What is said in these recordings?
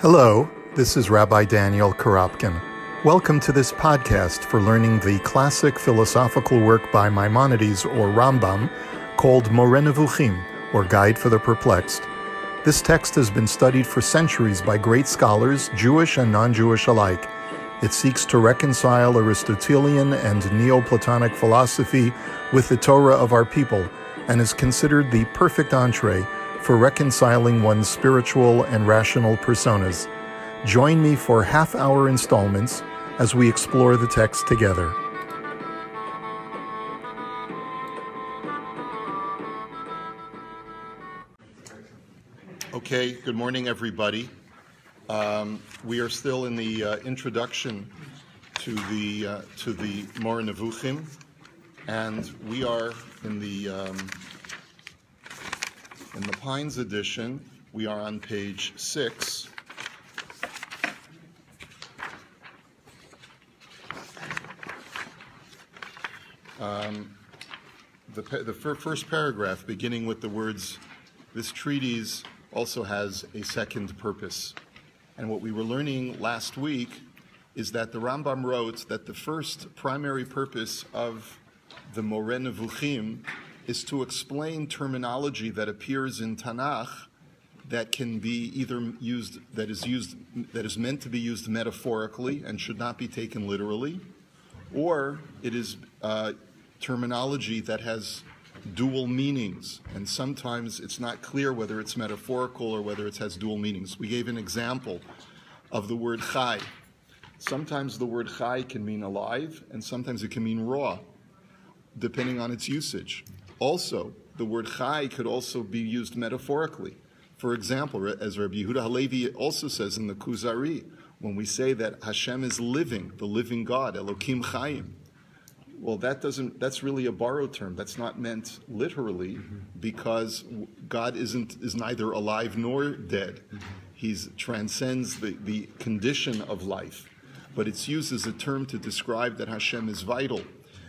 Hello, this is Rabbi Daniel Korobkin. Welcome to this podcast for learning the classic philosophical work by Maimonides or Rambam called Moreh or Guide for the Perplexed. This text has been studied for centuries by great scholars, Jewish and non Jewish alike. It seeks to reconcile Aristotelian and Neoplatonic philosophy with the Torah of our people and is considered the perfect entree for reconciling one's spiritual and rational personas. Join me for half hour installments as we explore the text together. Okay, good morning, everybody. Um, we are still in the uh, introduction to the uh, to the Moreh Nevuchim, and we are in the um, in the Pines edition, we are on page six. Um, the, the first paragraph, beginning with the words, This treatise also has a second purpose. And what we were learning last week is that the Rambam wrote that the first primary purpose of the Moreh Nevuchim is to explain terminology that appears in Tanakh that can be either used that is used that is meant to be used metaphorically and should not be taken literally, or it is uh, terminology that has dual meanings, and sometimes it's not clear whether it's metaphorical or whether it has dual meanings. We gave an example of the word chai. Sometimes the word chai can mean alive, and sometimes it can mean raw, depending on its usage. Also, the word chai could also be used metaphorically. For example, as Rabbi Yehuda Halevi also says in the Kuzari, when we say that Hashem is living, the living God, Elokim Chaim, well, that doesn't. That's really a borrowed term. That's not meant literally, mm-hmm. because God isn't is neither alive nor dead. Mm-hmm. He transcends the, the condition of life, but it's used as a term to describe that Hashem is vital,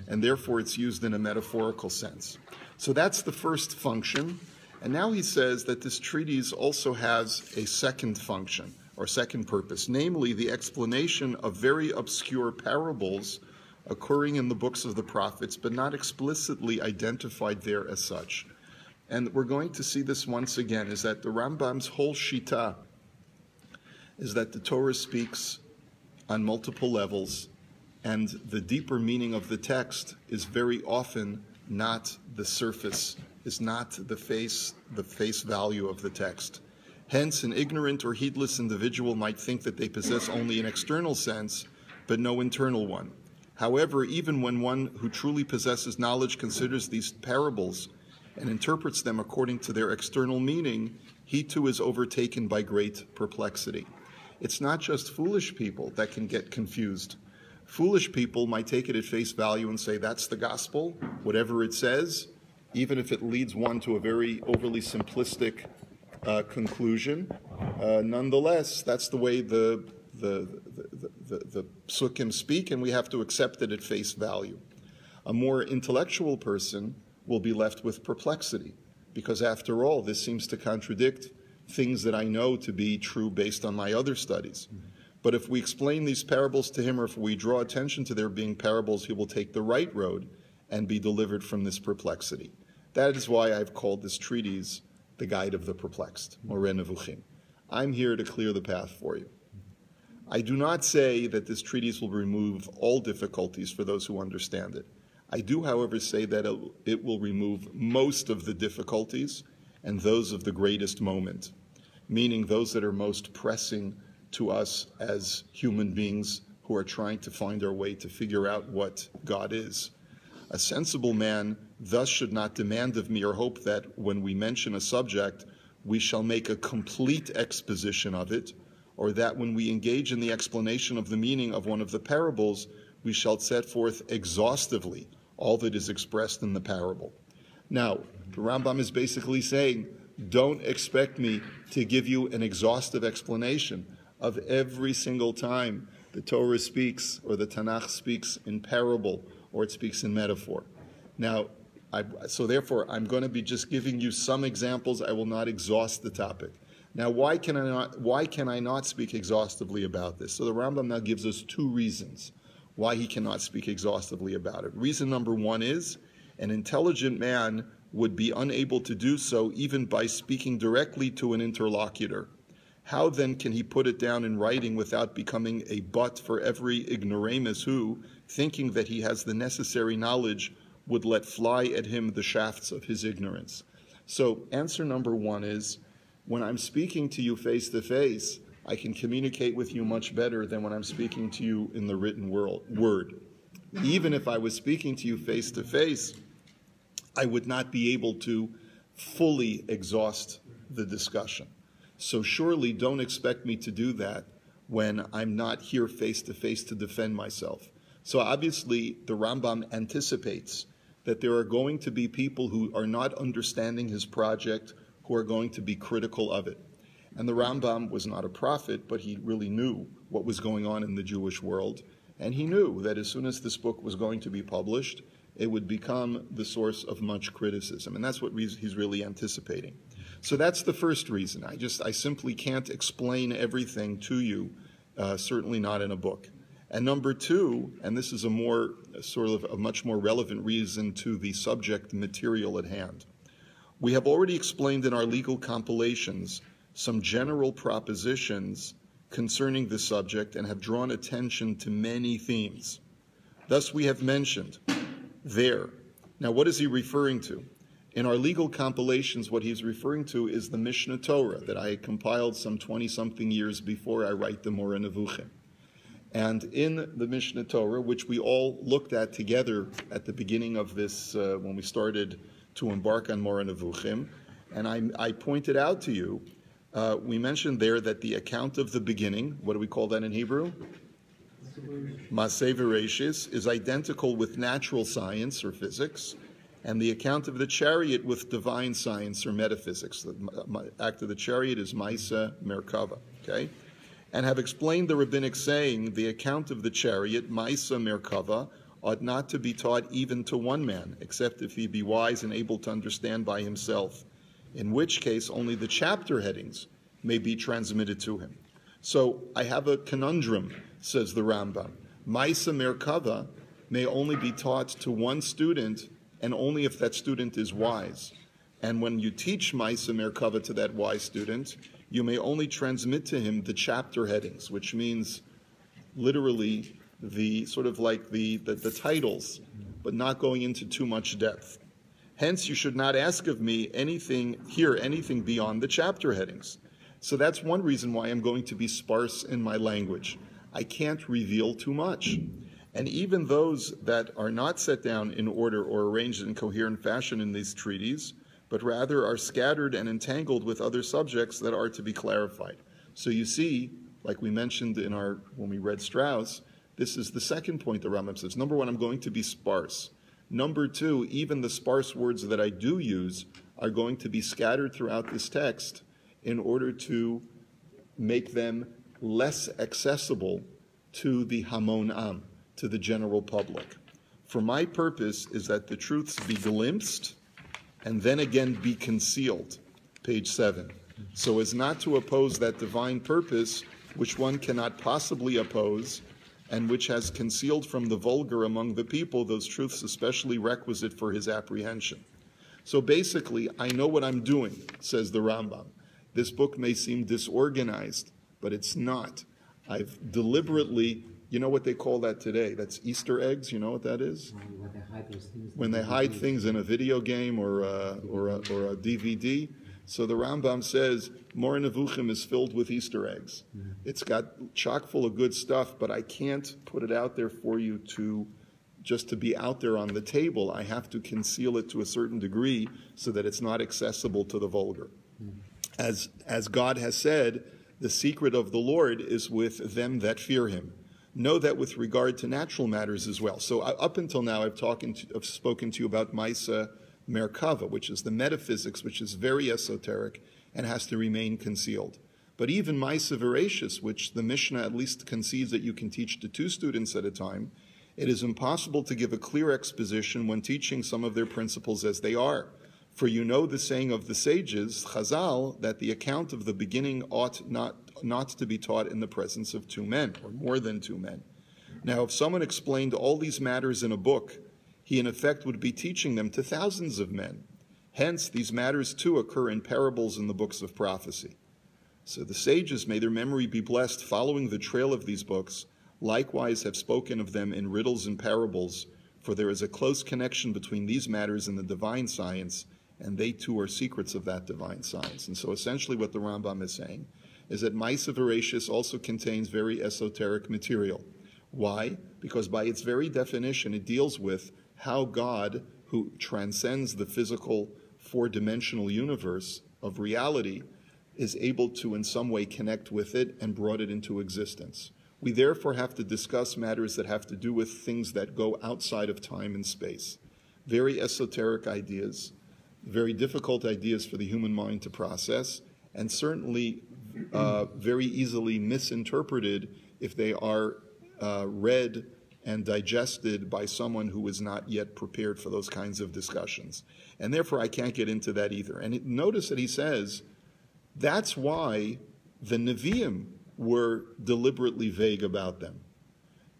and therefore it's used in a metaphorical sense. So that's the first function. And now he says that this treatise also has a second function or second purpose, namely the explanation of very obscure parables occurring in the books of the prophets, but not explicitly identified there as such. And we're going to see this once again is that the Rambam's whole shita is that the Torah speaks on multiple levels, and the deeper meaning of the text is very often not the surface, is not the face, the face value of the text. Hence, an ignorant or heedless individual might think that they possess only an external sense, but no internal one. However, even when one who truly possesses knowledge considers these parables and interprets them according to their external meaning, he too is overtaken by great perplexity. It's not just foolish people that can get confused Foolish people might take it at face value and say that's the gospel, whatever it says, even if it leads one to a very overly simplistic uh, conclusion. Uh, nonetheless, that's the way the the, the, the, the speak, and we have to accept it at face value. A more intellectual person will be left with perplexity, because after all, this seems to contradict things that I know to be true based on my other studies. Mm-hmm. But if we explain these parables to him, or if we draw attention to their being parables, he will take the right road and be delivered from this perplexity. That is why I've called this treatise the Guide of the Perplexed, Moreh Nevuchim. I'm here to clear the path for you. I do not say that this treatise will remove all difficulties for those who understand it. I do, however, say that it will remove most of the difficulties and those of the greatest moment, meaning those that are most pressing to us as human beings who are trying to find our way to figure out what God is. A sensible man thus should not demand of me or hope that when we mention a subject, we shall make a complete exposition of it, or that when we engage in the explanation of the meaning of one of the parables, we shall set forth exhaustively all that is expressed in the parable. Now, the Rambam is basically saying, don't expect me to give you an exhaustive explanation of every single time the Torah speaks or the Tanakh speaks in parable or it speaks in metaphor. Now, I, so therefore, I'm going to be just giving you some examples. I will not exhaust the topic. Now, why can I not, why can I not speak exhaustively about this? So the Rambam now gives us two reasons why he cannot speak exhaustively about it. Reason number one is an intelligent man would be unable to do so even by speaking directly to an interlocutor. How then can he put it down in writing without becoming a butt for every ignoramus who, thinking that he has the necessary knowledge, would let fly at him the shafts of his ignorance? So, answer number one is when I'm speaking to you face to face, I can communicate with you much better than when I'm speaking to you in the written world, word. Even if I was speaking to you face to face, I would not be able to fully exhaust the discussion. So surely don't expect me to do that when I'm not here face to face to defend myself. So obviously, the Rambam anticipates that there are going to be people who are not understanding his project, who are going to be critical of it. And the Rambam was not a prophet, but he really knew what was going on in the Jewish world. And he knew that as soon as this book was going to be published, it would become the source of much criticism. And that's what he's really anticipating. So that's the first reason. I just, I simply can't explain everything to you, uh, certainly not in a book. And number two, and this is a more, sort of, a much more relevant reason to the subject material at hand. We have already explained in our legal compilations some general propositions concerning the subject and have drawn attention to many themes. Thus, we have mentioned there. Now, what is he referring to? In our legal compilations, what he's referring to is the Mishnah Torah that I compiled some 20 something years before I write the Moreh Nevuchim. And in the Mishnah Torah, which we all looked at together at the beginning of this, uh, when we started to embark on Moreh Nevuchim, and I, I pointed out to you uh, we mentioned there that the account of the beginning, what do we call that in Hebrew? Maseh Bereshis, is identical with natural science or physics, and the account of the chariot with divine science or metaphysics. The act of the chariot is Maisa Merkava, okay? And have explained the rabbinic saying, the account of the chariot, Maisa Merkava, ought not to be taught even to one man, except if he be wise and able to understand by himself in which case only the chapter headings may be transmitted to him. So I have a conundrum, says the Rambam. Maisa Merkava may only be taught to one student and only if that student is wise. And when you teach Maisa Merkava to that wise student, you may only transmit to him the chapter headings, which means literally the sort of like the, the, the titles, but not going into too much depth. Hence, you should not ask of me anything here, anything beyond the chapter headings. So that's one reason why I'm going to be sparse in my language. I can't reveal too much. And even those that are not set down in order or arranged in coherent fashion in these treaties, but rather are scattered and entangled with other subjects that are to be clarified. So you see, like we mentioned in our when we read Strauss, this is the second point the Rambam says. Number one, I'm going to be sparse. Number two, even the sparse words that I do use are going to be scattered throughout this text in order to make them less accessible to the Hamon Am, to the general public. For my purpose is that the truths be glimpsed and then again be concealed, page 7, so as not to oppose that divine purpose which one cannot possibly oppose and which has concealed from the vulgar among the people those truths especially requisite for his apprehension. So basically, I know what I'm doing, says the Rambam. This book may seem disorganized, but it's not. I've deliberately, you know what they call that today? That's Easter eggs. You know what that is? When they hide things in a video game or a, or a, or a DVD. So the Rambam says Moreh Nevuchim is filled with Easter eggs. Mm-hmm. It's got chock full of good stuff, but I can't put it out there for you to just to be out there on the table. I have to conceal it to a certain degree so that it's not accessible to the vulgar. Mm-hmm. As as God has said, the secret of the Lord is with them that fear Him. Know that with regard to natural matters as well. So uh, up until now, I've, to, I've spoken to you about Maisa Merkava, which is the metaphysics, which is very esoteric and has to remain concealed. But even Maisa Bereshis, which the Mishnah at least concedes that you can teach to two students at a time, it is impossible to give a clear exposition when teaching some of their principles as they are. For you know the saying of the sages, Chazal, that the account of the beginning ought not, not to be taught in the presence of two men, or more than two men. Now, if someone explained all these matters in a book, he in effect would be teaching them to thousands of men. Hence, these matters too occur in parables in the books of prophecy. So the sages, may their memory be blessed, following the trail of these books, likewise have spoken of them in riddles and parables, for there is a close connection between these matters and the divine science, and they too are secrets of that divine science. And so essentially what the Rambam is saying is that Maisa Bereshis also contains very esoteric material. Why? Because by its very definition, it deals with how God, who transcends the physical four dimensional universe of reality, is able to in some way connect with it and brought it into existence. We therefore have to discuss matters that have to do with things that go outside of time and space. Very esoteric ideas, very difficult ideas for the human mind to process, and certainly uh, very easily misinterpreted if they are uh, read and digested by someone who is not yet prepared for those kinds of discussions. And therefore, I can't get into that either. And notice that he says that's why the Nevi'im were deliberately vague about them.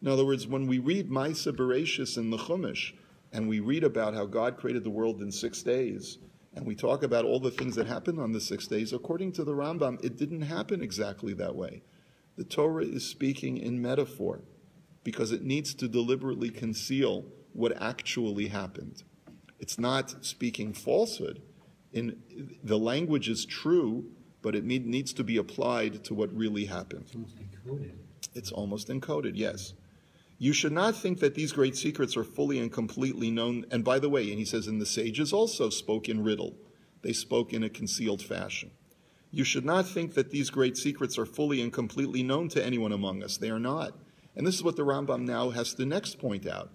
In other words, when we read Maisa Bereshis in the Chumash, and we read about how God created the world in six days, and we talk about all the things that happened on the six days, according to the Rambam, it didn't happen exactly that way. The Torah is speaking in metaphor because it needs to deliberately conceal what actually happened. It's not speaking falsehood. In, the language is true, but it need, needs to be applied to what really happened. It's almost encoded. It's almost encoded, yes. You should not think that these great secrets are fully and completely known. And by the way, and he says, and the sages also spoke in riddle, they spoke in a concealed fashion. You should not think that these great secrets are fully and completely known to anyone among us. They are not. And this is what the Rambam now has to next point out.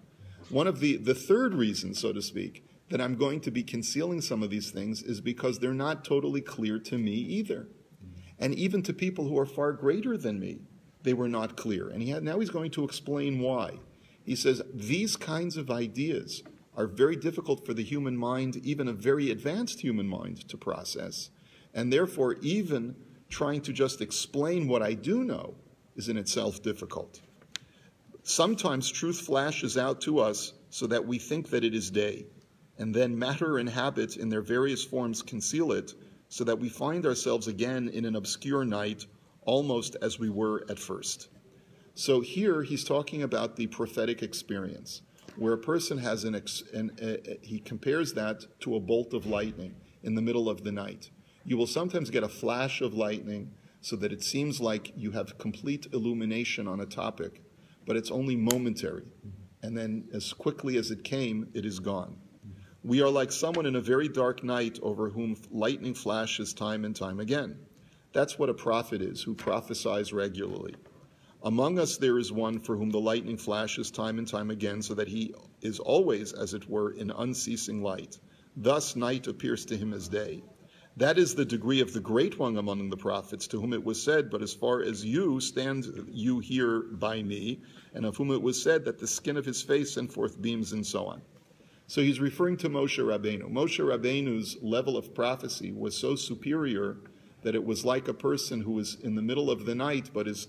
One of the, the third reasons, so to speak, that I'm going to be concealing some of these things is because they're not totally clear to me either. And even to people who are far greater than me, they were not clear. And he had, now he's going to explain why. He says these kinds of ideas are very difficult for the human mind, even a very advanced human mind, to process. And therefore, even trying to just explain what I do know is in itself difficult. Sometimes truth flashes out to us so that we think that it is day and then matter and habit in their various forms conceal it, so that we find ourselves again in an obscure night, almost as we were at first. So here he's talking about the prophetic experience, where a person has an, ex- an he compares that to a bolt of lightning in the middle of the night. You will sometimes get a flash of lightning so that it seems like you have complete illumination on a topic, but it's only momentary. And then as quickly as it came, it is gone. We are like someone in a very dark night over whom lightning flashes time and time again. That's what a prophet is, who prophesies regularly. Among us there is one for whom the lightning flashes time and time again, so that he is always, as it were, in unceasing light. Thus night appears to him as day. That is the degree of the great one among the prophets, to whom it was said, But as far as you stand you here by me, and of whom it was said that the skin of his face sent forth beams, and so on. So he's referring to Moshe Rabbeinu. Moshe Rabbeinu's level of prophecy was so superior that it was like a person who is in the middle of the night, but is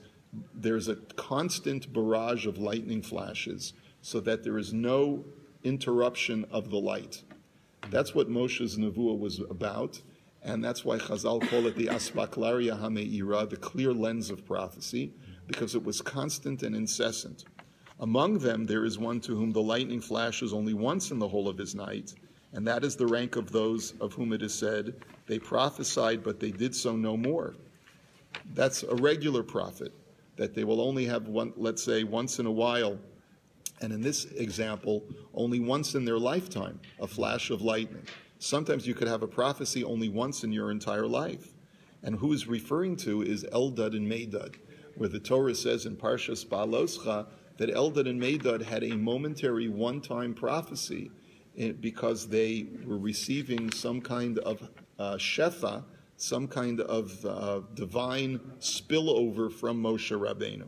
there's a constant barrage of lightning flashes, so that there is no interruption of the light. That's what Moshe's nevuah was about, and that's why Chazal call it the aspaklaria hameira, the clear lens of prophecy, because it was constant and incessant. Among them there is one to whom the lightning flashes only once in the whole of his night, and that is the rank of those of whom it is said, They prophesied, but they did so no more. That's a regular prophet, that they will only have one, let's say, once in a while, and in this example, only once in their lifetime, a flash of lightning. Sometimes you could have a prophecy only once in your entire life. And who is referring to is Eldad and Medad, where the Torah says in Parshas Behaaloscha that Eldad and Medad had a momentary one-time prophecy eh, because they were receiving some kind of uh, shefa, some kind of uh, divine spillover from Moshe Rabbeinu.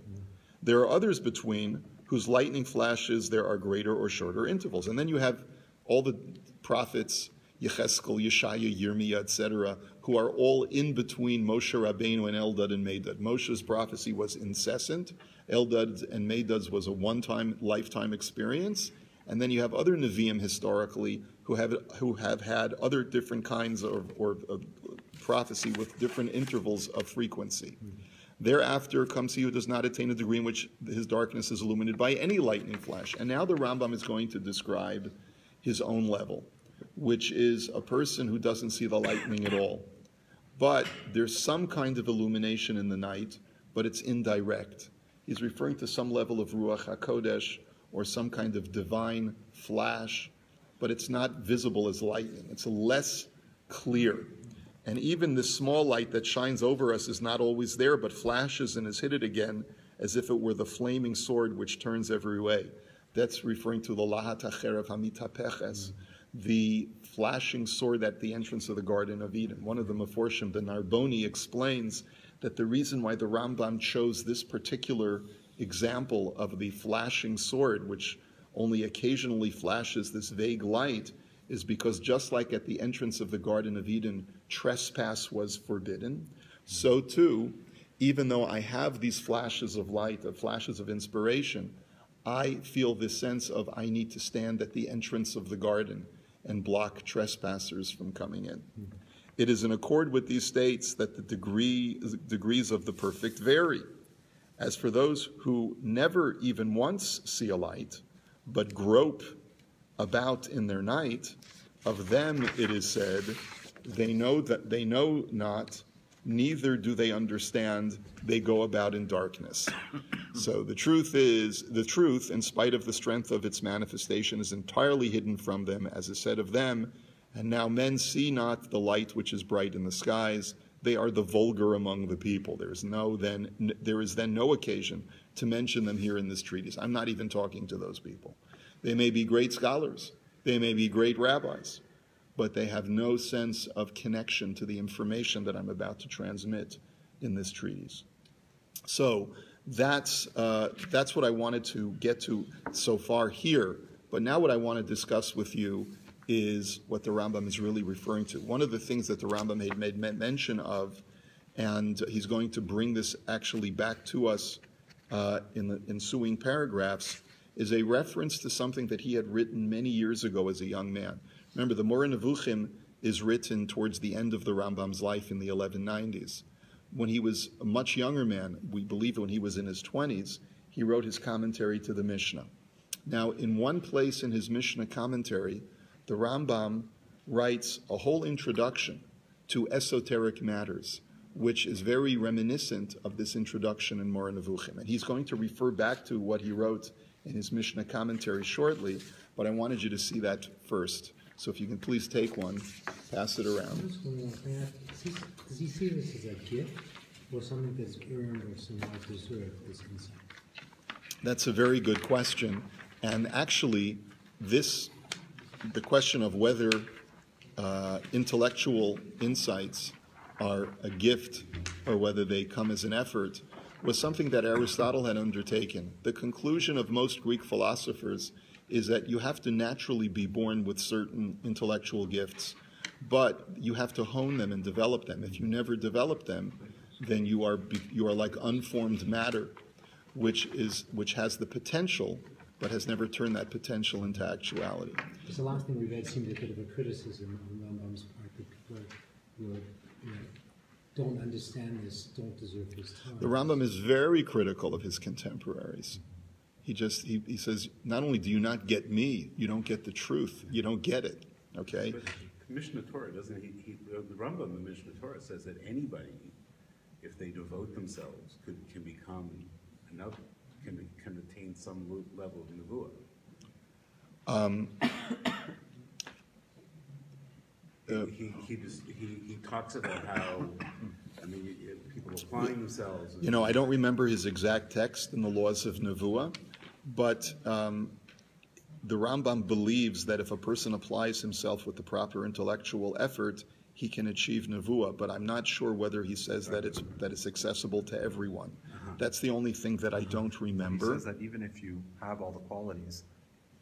There are others between whose lightning flashes there are greater or shorter intervals. And then you have all the prophets Yecheskel, Yeshaya, Yirmiyah, etc., who are all in between Moshe Rabbeinu and Eldad and Medad. Moshe's prophecy was incessant. Eldad's and Medad's was a one-time, lifetime experience. And then you have other Nevi'im historically who have who have had other different kinds of, or, of prophecy with different intervals of frequency. Thereafter comes he who does not attain a degree in which his darkness is illuminated by any lightning flash. And now the Rambam is going to describe his own level, which is a person who doesn't see the lightning at all. But there's some kind of illumination in the night, but it's indirect. He's referring to some level of Ruach HaKodesh or some kind of divine flash, but it's not visible as lightning. It's less clear. And even this small light that shines over us is not always there, but flashes and is hidden again as if it were the flaming sword which turns every way. That's referring to the Lahat HaCherev HaMitapeches, the flashing sword at the entrance of the Garden of Eden. One of the Meforshim, the Narboni, explains that the reason why the Rambam chose this particular example of the flashing sword, which only occasionally flashes this vague light, is because just like at the entrance of the Garden of Eden, trespass was forbidden, so too, even though I have these flashes of light, of flashes of inspiration, I feel this sense of I need to stand at the entrance of the garden and block trespassers from coming in. Mm-hmm. It is in accord with these states that the degree, uh, degrees of the perfect vary. As for those who never even once see a light, but grope about in their night, of them it is said, they know that they know not, neither do they understand, they go about in darkness. So the truth is, the truth, in spite of the strength of its manifestation, is entirely hidden from them, as is said of them, and now men see not the light which is bright in the skies. They are the vulgar among the people. There is no then there is then no occasion to mention them here in this treatise. I'm not even talking to those people. They may be great scholars. They may be great rabbis, but they have no sense of connection to the information that I'm about to transmit in this treatise. So that's uh, that's what I wanted to get to so far here. But now, what I want to discuss with you is what the Rambam is really referring to. One of the things that the Rambam had made mention of, and he's going to bring this actually back to us uh, in the ensuing paragraphs, is a reference to something that he had written many years ago as a young man. Remember, the Moreh Nevuchim is written towards the end of the Rambam's life in the 1190s. When he was a much younger man, we believe when he was in his 20s, he wrote his commentary to the Mishnah. Now, in one place in his Mishnah commentary, the Rambam writes a whole introduction to esoteric matters, which is very reminiscent of this introduction in Moreh Nevuchim. And he's going to refer back to what he wrote in his Mishnah commentary shortly, but I wanted you to see that first. So if you can please take one, pass it around. Does he see this as a gift or something that's earned or this insight? That's a very good question. And actually, this, the question of whether uh, intellectual insights are a gift or whether they come as an effort was something that Aristotle had undertaken. The conclusion of most Greek philosophers is that you have to naturally be born with certain intellectual gifts, but you have to hone them and develop them. If you never develop them, then you are you are like unformed matter, which is which has the potential, but has never turned that potential into actuality. Because the last thing we read seemed a bit of a criticism on Rambam's part that people are, who you know, don't understand this, don't deserve his time. The Rambam is very critical of his contemporaries. He just he, he says, not only do you not get me, you don't get the truth. You don't get it. Okay. But Mishnah Torah doesn't he, he the Rambam in Mishnah Torah says that anybody, if they devote themselves, could can become another, can can attain some level of nevuah. Uh, he he just he, he talks about how I mean people applying themselves. You know, I don't remember his exact text in the laws of Nevuah, but um, the Rambam believes that if a person applies himself with the proper intellectual effort, he can achieve Nevuah. But I'm not sure whether he says that it's that it's accessible to everyone. That's the only thing that I uh-huh. don't He remember. says that even if you have all the qualities,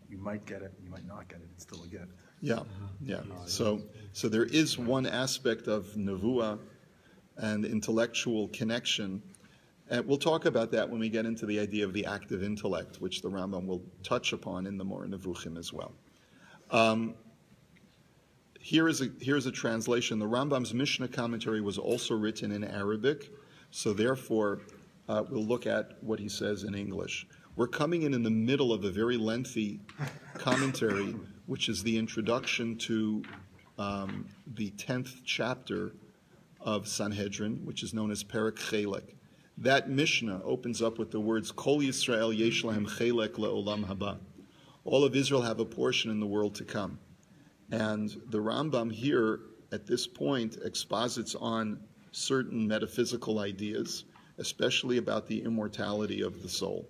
you might get it, you might not get it, it's still a gift. Yeah, uh-huh. yeah. Uh-huh. So, so there is one aspect of nevuah and intellectual connection. And we'll talk about that when we get into the idea of the active intellect, which the Rambam will touch upon in the Moreh Nevuchim as well. Um, here is a here is a translation. The Rambam's Mishnah commentary was also written in Arabic, so therefore uh, we'll look at what he says in English. We're coming in in the middle of a very lengthy commentary, which is the introduction to um, the tenth chapter of Sanhedrin, which is known as Perek Chelek. That Mishnah opens up with the words Kol Yisrael Yesh Chelek Le'olam Haba. All of Israel have a portion in the world to come. And the Rambam here, at this point, exposits on certain metaphysical ideas, especially about the immortality of the soul.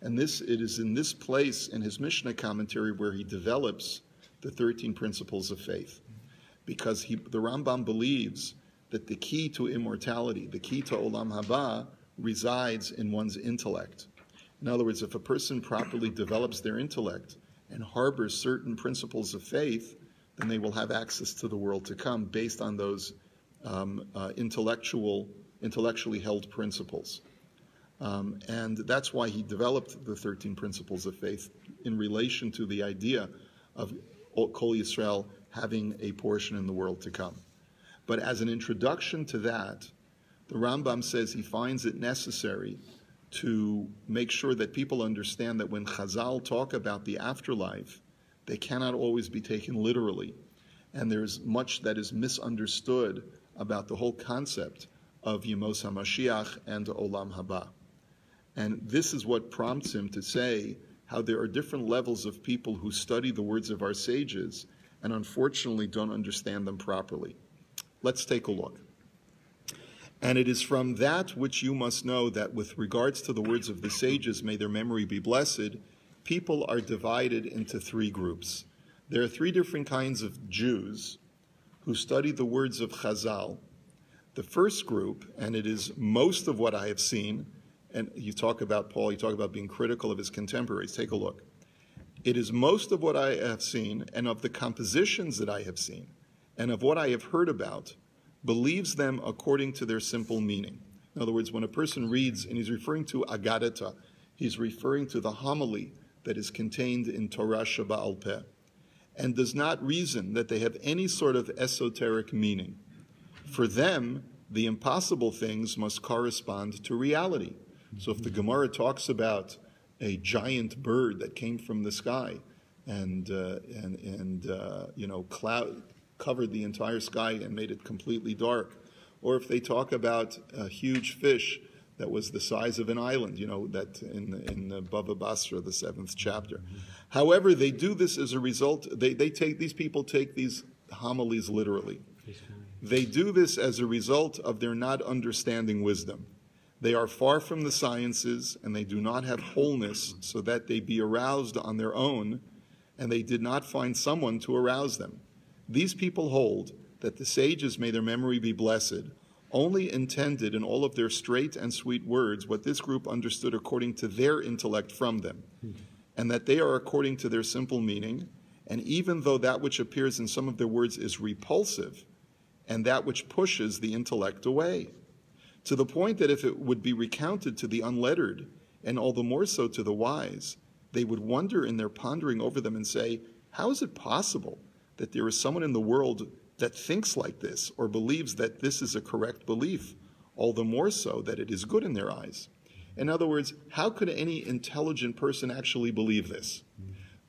And this it is in this place in his Mishnah commentary where he develops the 13 principles of faith. Because he, the Rambam believes that the key to immortality, the key to Olam Haba, resides in one's intellect. In other words, if a person properly develops their intellect and harbors certain principles of faith, then they will have access to the world to come based on those um, uh, intellectual, intellectually held principles. Um, and that's why he developed the 13 principles of faith in relation to the idea of Kol Yisrael having a portion in the world to come. But as an introduction to that, the Rambam says he finds it necessary to make sure that people understand that when Chazal talk about the afterlife, they cannot always be taken literally. And there's much that is misunderstood about the whole concept of Yemos HaMashiach and Olam Haba. And this is what prompts him to say how there are different levels of people who study the words of our sages and unfortunately don't understand them properly. Let's take a look. And it is from that which you must know that with regards to the words of the sages, may their memory be blessed, people are divided into three groups. There are three different kinds of Jews who study the words of Chazal. The first group, and it is most of what I have seen, and you talk about Paul, you talk about being critical of his contemporaries. Take a look. It is most of what I have seen, and of the compositions that I have seen, and of what I have heard about, believes them according to their simple meaning. In other words, when a person reads, and he's referring to Agadata, he's referring to the homily that is contained in Torah Sheba'al Peh, and does not reason that they have any sort of esoteric meaning. For them, the impossible things must correspond to reality. So if the Gemara talks about a giant bird that came from the sky and, uh, and, and uh, you know, cloud, covered the entire sky and made it completely dark. Or if they talk about a huge fish that was the size of an island, you know, that in, in the Bava Basra, the seventh chapter. However, they do this as a result, they, they take, these people take these homilies literally. They do this as a result of their not understanding wisdom. They are far from the sciences and they do not have wholeness so that they be aroused on their own, and they did not find someone to arouse them. These people hold that the sages, may their memory be blessed, only intended in all of their straight and sweet words what this group understood according to their intellect from them, and that they are according to their simple meaning, and even though that which appears in some of their words is repulsive, and that which pushes the intellect away, to the point that if it would be recounted to the unlettered, and all the more so to the wise, they would wonder in their pondering over them and say, How is it possible that there is someone in the world that thinks like this or believes that this is a correct belief, all the more so that it is good in their eyes. In other words, how could any intelligent person actually believe this?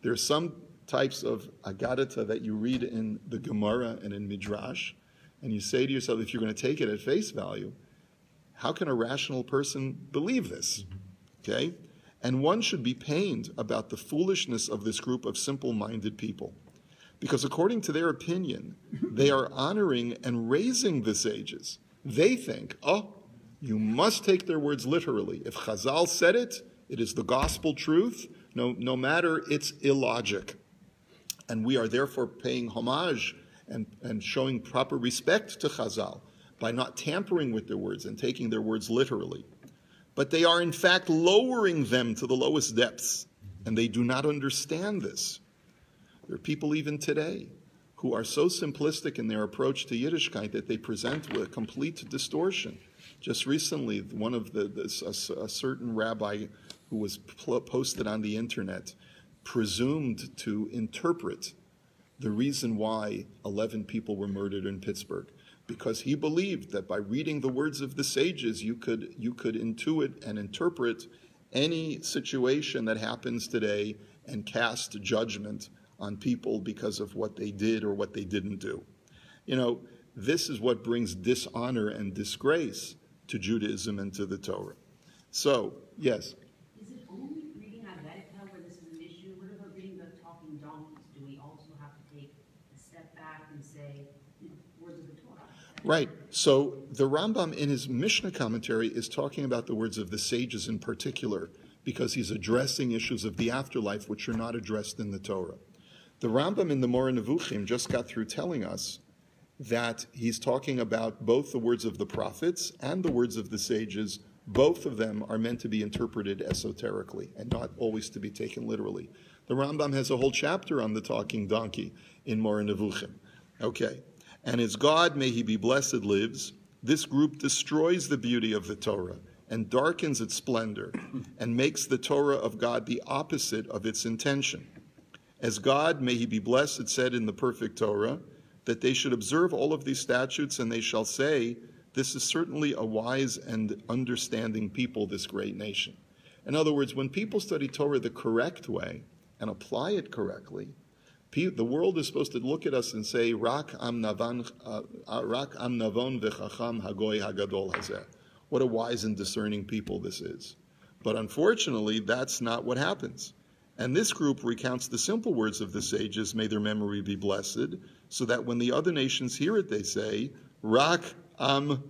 There are some types of agadata that you read in the Gemara and in Midrash, and you say to yourself, if you're going to take it at face value, how can a rational person believe this? Okay? And one should be pained about the foolishness of this group of simple minded people. Because according to their opinion, they are honoring and raising the sages. They think, oh, you must take their words literally. If Chazal said it, it is the gospel truth, no, no matter its illogic. And we are therefore paying homage and, and showing proper respect to Chazal by not tampering with their words and taking their words literally. But they are in fact lowering them to the lowest depths, and they do not understand this. There are people even today who are so simplistic in their approach to Yiddishkeit that they present with a complete distortion. Just recently, one of the, a, a, certain rabbi who was posted on the internet presumed to interpret the reason why 11 people were murdered in Pittsburgh because he believed that by reading the words of the sages you could you could intuit and interpret any situation that happens today and cast judgment on people because of what they did or what they didn't do. You know, this is what brings dishonor and disgrace to Judaism and to the Torah. So, yes. Is it only reading Helvetica where this is an issue? What about reading the talking donkeys? Do we also have to take a step back and say, words of the Torah? Right. So the Rambam in his Mishnah commentary is talking about the words of the sages in particular because he's addressing issues of the afterlife which are not addressed in the Torah. The Rambam in the Moreh Nevuchim just got through telling us that he's talking about both the words of the prophets and the words of the sages. Both of them are meant to be interpreted esoterically and not always to be taken literally. The Rambam has a whole chapter on the talking donkey in Moreh Nevuchim. Okay. And as God, may he be blessed, lives, this group destroys the beauty of the Torah and darkens its splendor and makes the Torah of God the opposite of its intention. As God, may he be blessed, said in the perfect Torah, that they should observe all of these statutes and they shall say, This is certainly a wise and understanding people, this great nation. In other words, when people study Torah the correct way and apply it correctly, the world is supposed to look at us and say, Rak am navan, uh, uh am navon v'chacham hagoy hagadol hazeh. What a wise and discerning people this is. But unfortunately, that's not what happens. And this group recounts the simple words of the sages, may their memory be blessed, so that when the other nations hear it, they say, Rak am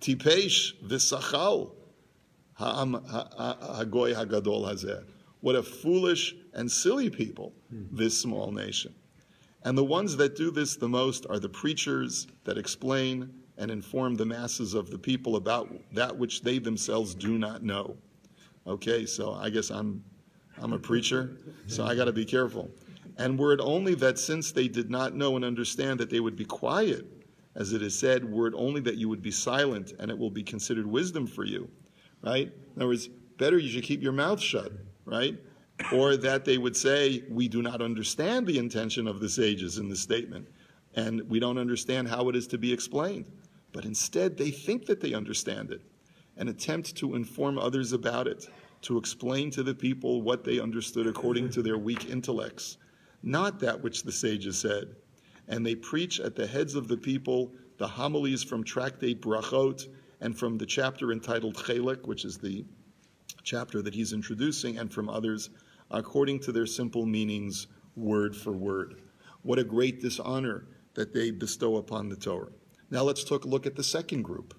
tipesh v'sachal ha'am hagoy hagadol hazeh. What a foolish and silly people, this small nation. And the ones that do this the most are the preachers that explain and inform the masses of the people about that which they themselves do not know. Okay, so I guess I'm I'm a preacher, so I got to be careful. And were it only that since they did not know and understand that they would be quiet, as it is said, were it only that you would be silent and it will be considered wisdom for you, right? In other words, better you should keep your mouth shut, right? Or that they would say, we do not understand the intention of the sages in the statement, and we don't understand how it is to be explained. But instead, they think that they understand it and attempt to inform others about it to explain to the people what they understood according to their weak intellects, not that which the sages said. And they preach at the heads of the people the homilies from Tractate Brachot and from the chapter entitled Chelek, which is the chapter that he's introducing, and from others, according to their simple meanings, word for word. What a great dishonor that they bestow upon the Torah. Now let's take a look at the second group.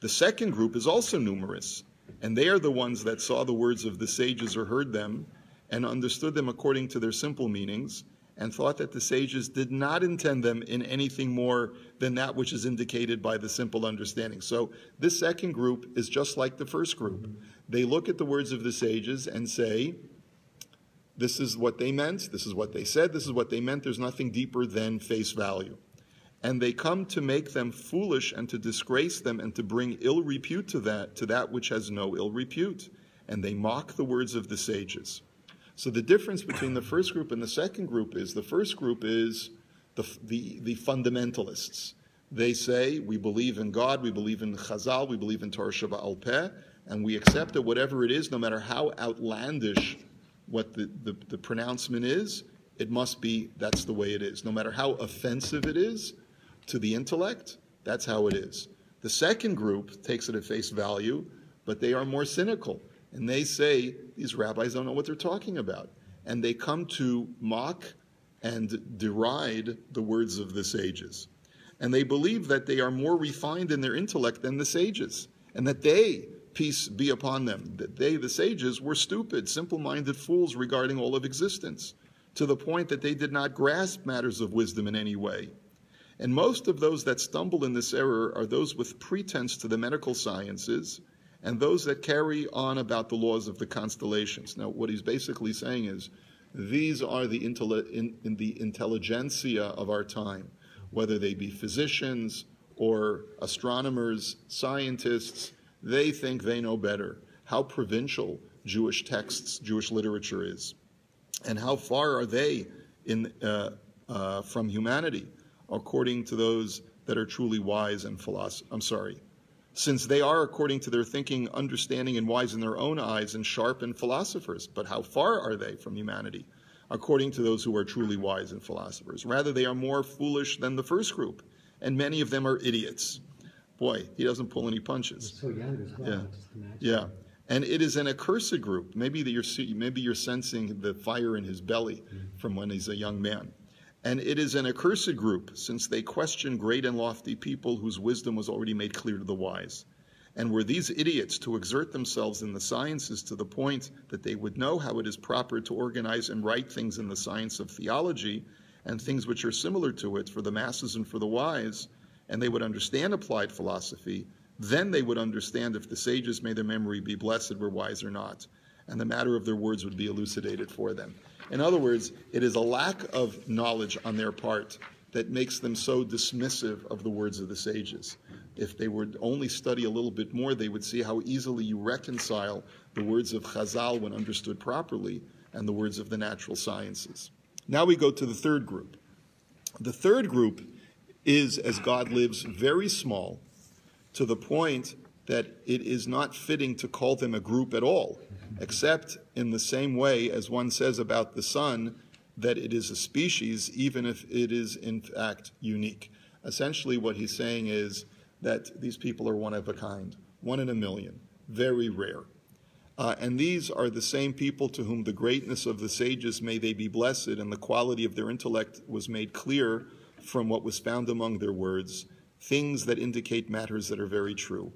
The second group is also numerous. And they are the ones that saw the words of the sages or heard them and understood them according to their simple meanings and thought that the sages did not intend them in anything more than that which is indicated by the simple understanding. So this second group is just like the first group. They look at the words of the sages and say, this is what they meant, this is what they said, this is what they meant, there's nothing deeper than face value. And they come to make them foolish and to disgrace them and to bring ill repute to that to that which has no ill repute. And they mock the words of the sages. So the difference between the first group and the second group is the first group is the, the, the fundamentalists. They say we believe in god. We believe in chazal. We believe in torah sheba'al peh. And we accept that whatever it is no matter how outlandish what the, the, the pronouncement is it must be that's the way it is no matter how offensive it is to the intellect, that's how it is. The second group takes it at face value, but they are more cynical. And they say these rabbis don't know what they're talking about. And they come to mock and deride the words of the sages. And they believe that they are more refined in their intellect than the sages, and that they, peace be upon them, that they, the sages, were stupid, simple minded fools regarding all of existence, to the point that they did not grasp matters of wisdom in any way. And most of those that stumble in this error are those with pretense to the medical sciences and those that carry on about the laws of the constellations. Now, what he's basically saying is These are the, intelli- in, in the intelligentsia of our time, whether they be physicians or astronomers, scientists, they think they know better how provincial Jewish texts, Jewish literature is, and how far are they in, uh, uh, from humanity, according to those that are truly wise and philosoph- I'm sorry, since they are, according to their thinking, understanding and wise in their own eyes and sharp and philosophers. But how far are they from humanity, according to those who are truly wise and philosophers? Rather, they are more foolish than the first group, and many of them are idiots. Boy, he doesn't pull any punches. So young as well, Yeah. Yeah, and it is an accursed group. Maybe that you're maybe you're sensing the fire in his belly mm-hmm. from when he's a young man. And it is an accursed group, since they question great and lofty people whose wisdom was already made clear to the wise. And were these idiots to exert themselves in the sciences to the point that they would know how it is proper to organize and write things in the science of theology and things which are similar to it for the masses and for the wise, and they would understand applied philosophy, then they would understand if the sages, may their memory be blessed, were wise or not, and the matter of their words would be elucidated for them. In other words, it is a lack of knowledge on their part that makes them so dismissive of the words of the sages. If they would only study a little bit more, they would see how easily you reconcile the words of Chazal when understood properly and the words of the natural sciences. Now we go to the third group. The third group is, as God lives, very small to the point that it is not fitting to call them a group at all, except in the same way as one says about the sun that it is a species, even if it is in fact unique. Essentially, what he's saying is that these people are one of a kind, one in a million, very rare. Uh, and these are the same people to whom the greatness of the sages, may they be blessed, and the quality of their intellect was made clear from what was found among their words, things that indicate matters that are very true.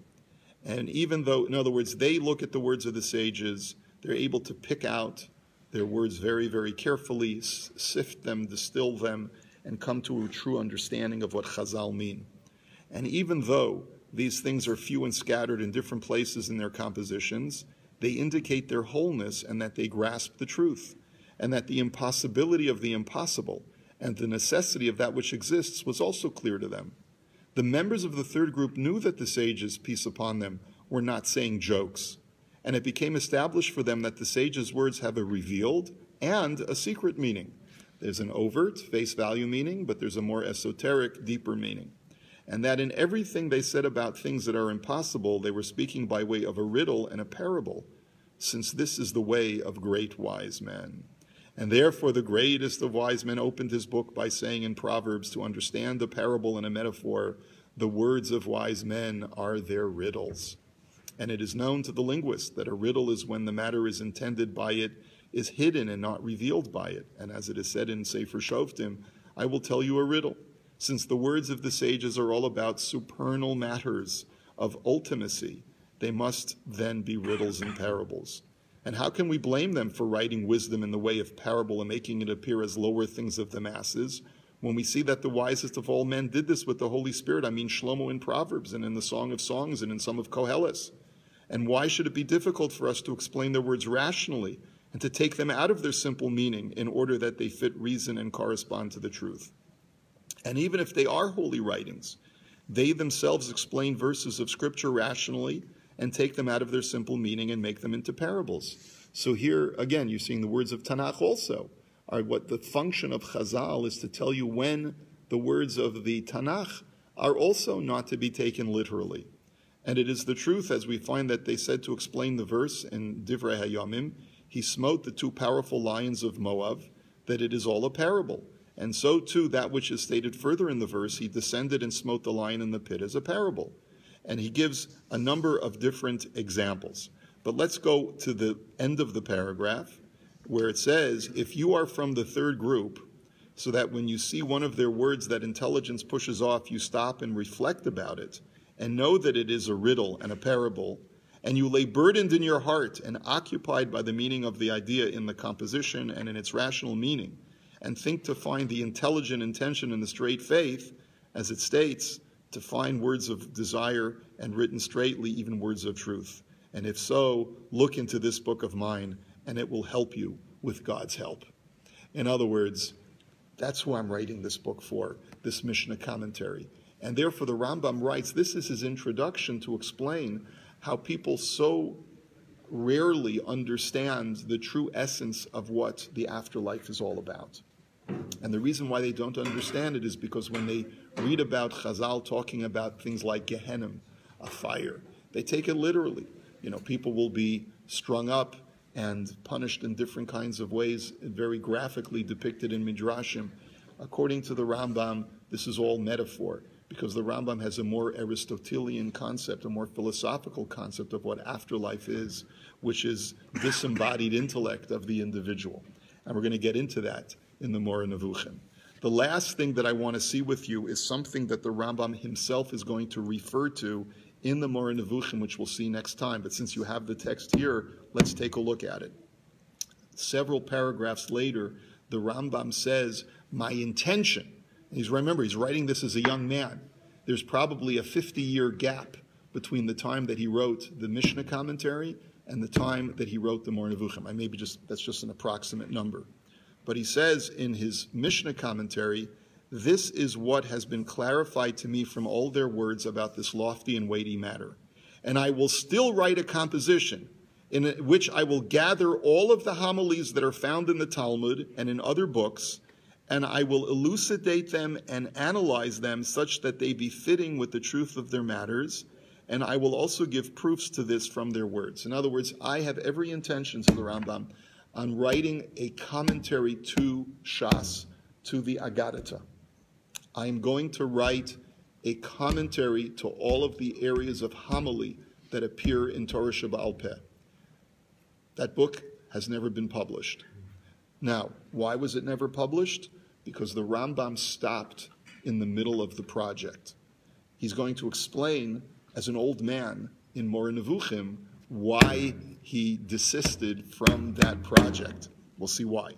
And even though, in other words, they look at the words of the sages, they're able to pick out their words very, very carefully, sift them, distill them, and come to a true understanding of what Chazal mean. And even though these things are few and scattered in different places in their compositions, they indicate their wholeness and that they grasp the truth, and that the impossibility of the impossible and the necessity of that which exists was also clear to them. The members of the third group knew that the sages, peace upon them, were not saying jokes, and it became established for them that the sages' words have a revealed and a secret meaning. There's an overt, face value meaning, but there's a more esoteric, deeper meaning. And that in everything they said about things that are impossible, they were speaking by way of a riddle and a parable, since this is the way of great wise men. And therefore, the greatest of wise men opened his book by saying in Proverbs, to understand a parable and a metaphor, the words of wise men are their riddles. And it is known to the linguist that a riddle is when the matter is intended by it is hidden and not revealed by it. And as it is said in Sefer Shoftim, I will tell you a riddle, since the words of the sages are all about supernal matters of ultimacy. They must then be riddles and parables. And how can we blame them for writing wisdom in the way of parable and making it appear as lower things of the masses when we see that the wisest of all men did this with the Holy Spirit? I mean, Shlomo in Proverbs and in the Song of Songs and in some of Koheles. And why should it be difficult for us to explain their words rationally and to take them out of their simple meaning in order that they fit reason and correspond to the truth? And even if they are holy writings, they themselves explain verses of Scripture rationally and take them out of their simple meaning and make them into parables. So here, again, you're seeing the words of Tanakh also are what the function of Chazal is to tell you when the words of the Tanakh are also not to be taken literally. And it is the truth, as we find that they said to explain the verse in Divrei Hayamim, he smote the two powerful lions of Moab, that it is all a parable. And so too, that which is stated further in the verse, he descended and smote the lion in the pit as a parable. And he gives a number of different examples. But let's go to the end of the paragraph where it says, if you are from the third group, so that when you see one of their words that intelligence pushes off, you stop and reflect about it and know that it is a riddle and a parable, and you lay burdened in your heart and occupied by the meaning of the idea in the composition and in its rational meaning, and think to find the intelligent intention in the straight faith, as it states, to find words of desire and written straightly, even words of truth. And if so, look into this book of mine, and it will help you with God's help. In other words, that's who I'm writing this book for, this Mishnah commentary. And therefore, the Rambam writes this is his introduction to explain how people so rarely understand the true essence of what the afterlife is all about. And the reason why they don't understand it is because when they read about Chazal talking about things like Gehenna, a fire, they take it literally. You know, people will be strung up and punished in different kinds of ways, very graphically depicted in Midrashim. According to the Rambam, this is all metaphor because the Rambam has a more Aristotelian concept, a more philosophical concept of what afterlife is, which is disembodied intellect of the individual. And we're going to get into that in the Moreh Nevuchim. The last thing that I want to see with you is something that the Rambam himself is going to refer to in the Moreh Nevuchim, which we'll see next time. But since you have the text here, let's take a look at it. Several paragraphs later, the Rambam says, My intention, he's remember, he's writing this as a young man. There's probably a 50 year gap between the time that he wrote the Mishnah commentary and the time that he wrote the Moreh Nevuchim. I maybe just that's just an approximate number. But he says in his Mishnah commentary, this is what has been clarified to me from all their words about this lofty and weighty matter. And I will still write a composition in which I will gather all of the homilies that are found in the Talmud and in other books, and I will elucidate them and analyze them such that they be fitting with the truth of their matters. And I will also give proofs to this from their words. In other words, I have every intention, to the Rambam, on writing a commentary to Shas, to the Agadata. I am going to write a commentary to all of the areas of homily that appear in Torah Shebaal Peh. That book has never been published. Now, why was it never published? Because the Rambam stopped in the middle of the project. He's going to explain, as an old man in Moreh Nevuchim, why he desisted from that project. We'll see why.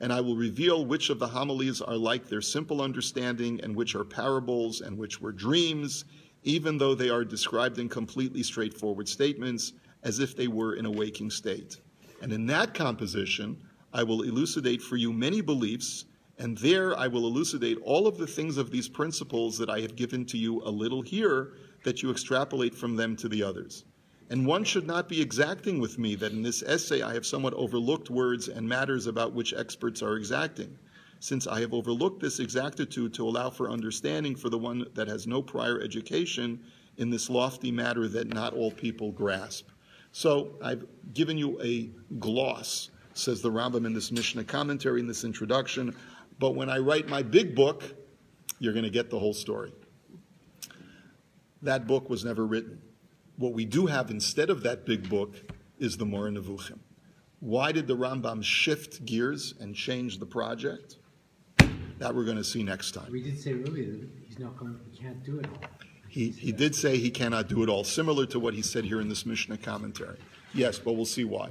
And I will reveal which of the homilies are like their simple understanding and which are parables and which were dreams, even though they are described in completely straightforward statements as if they were in a waking state. And in that composition, I will elucidate for you many beliefs, and there I will elucidate all of the things of these principles that I have given to you a little here that you extrapolate from them to the others. And one should not be exacting with me that in this essay I have somewhat overlooked words and matters about which experts are exacting, since I have overlooked this exactitude to allow for understanding for the one that has no prior education in this lofty matter that not all people grasp. So I've given you a gloss, says the Rambam in this Mishnah commentary in this introduction, but when I write my big book, you're going to get the whole story. That book was never written. What we do have instead of that big book is the Moreh Nevuchim. Why did the Rambam shift gears and change the project? That we're going to see next time. We did say earlier that he's not going, he can't do it all. He, he did say he cannot do it all, similar to what he said here in this Mishnah commentary. Yes, but we'll see why.